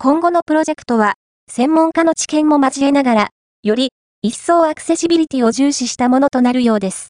今後のプロジェクトは、専門家の知見も交えながら、より一層アクセシビリティを重視したものとなるようです。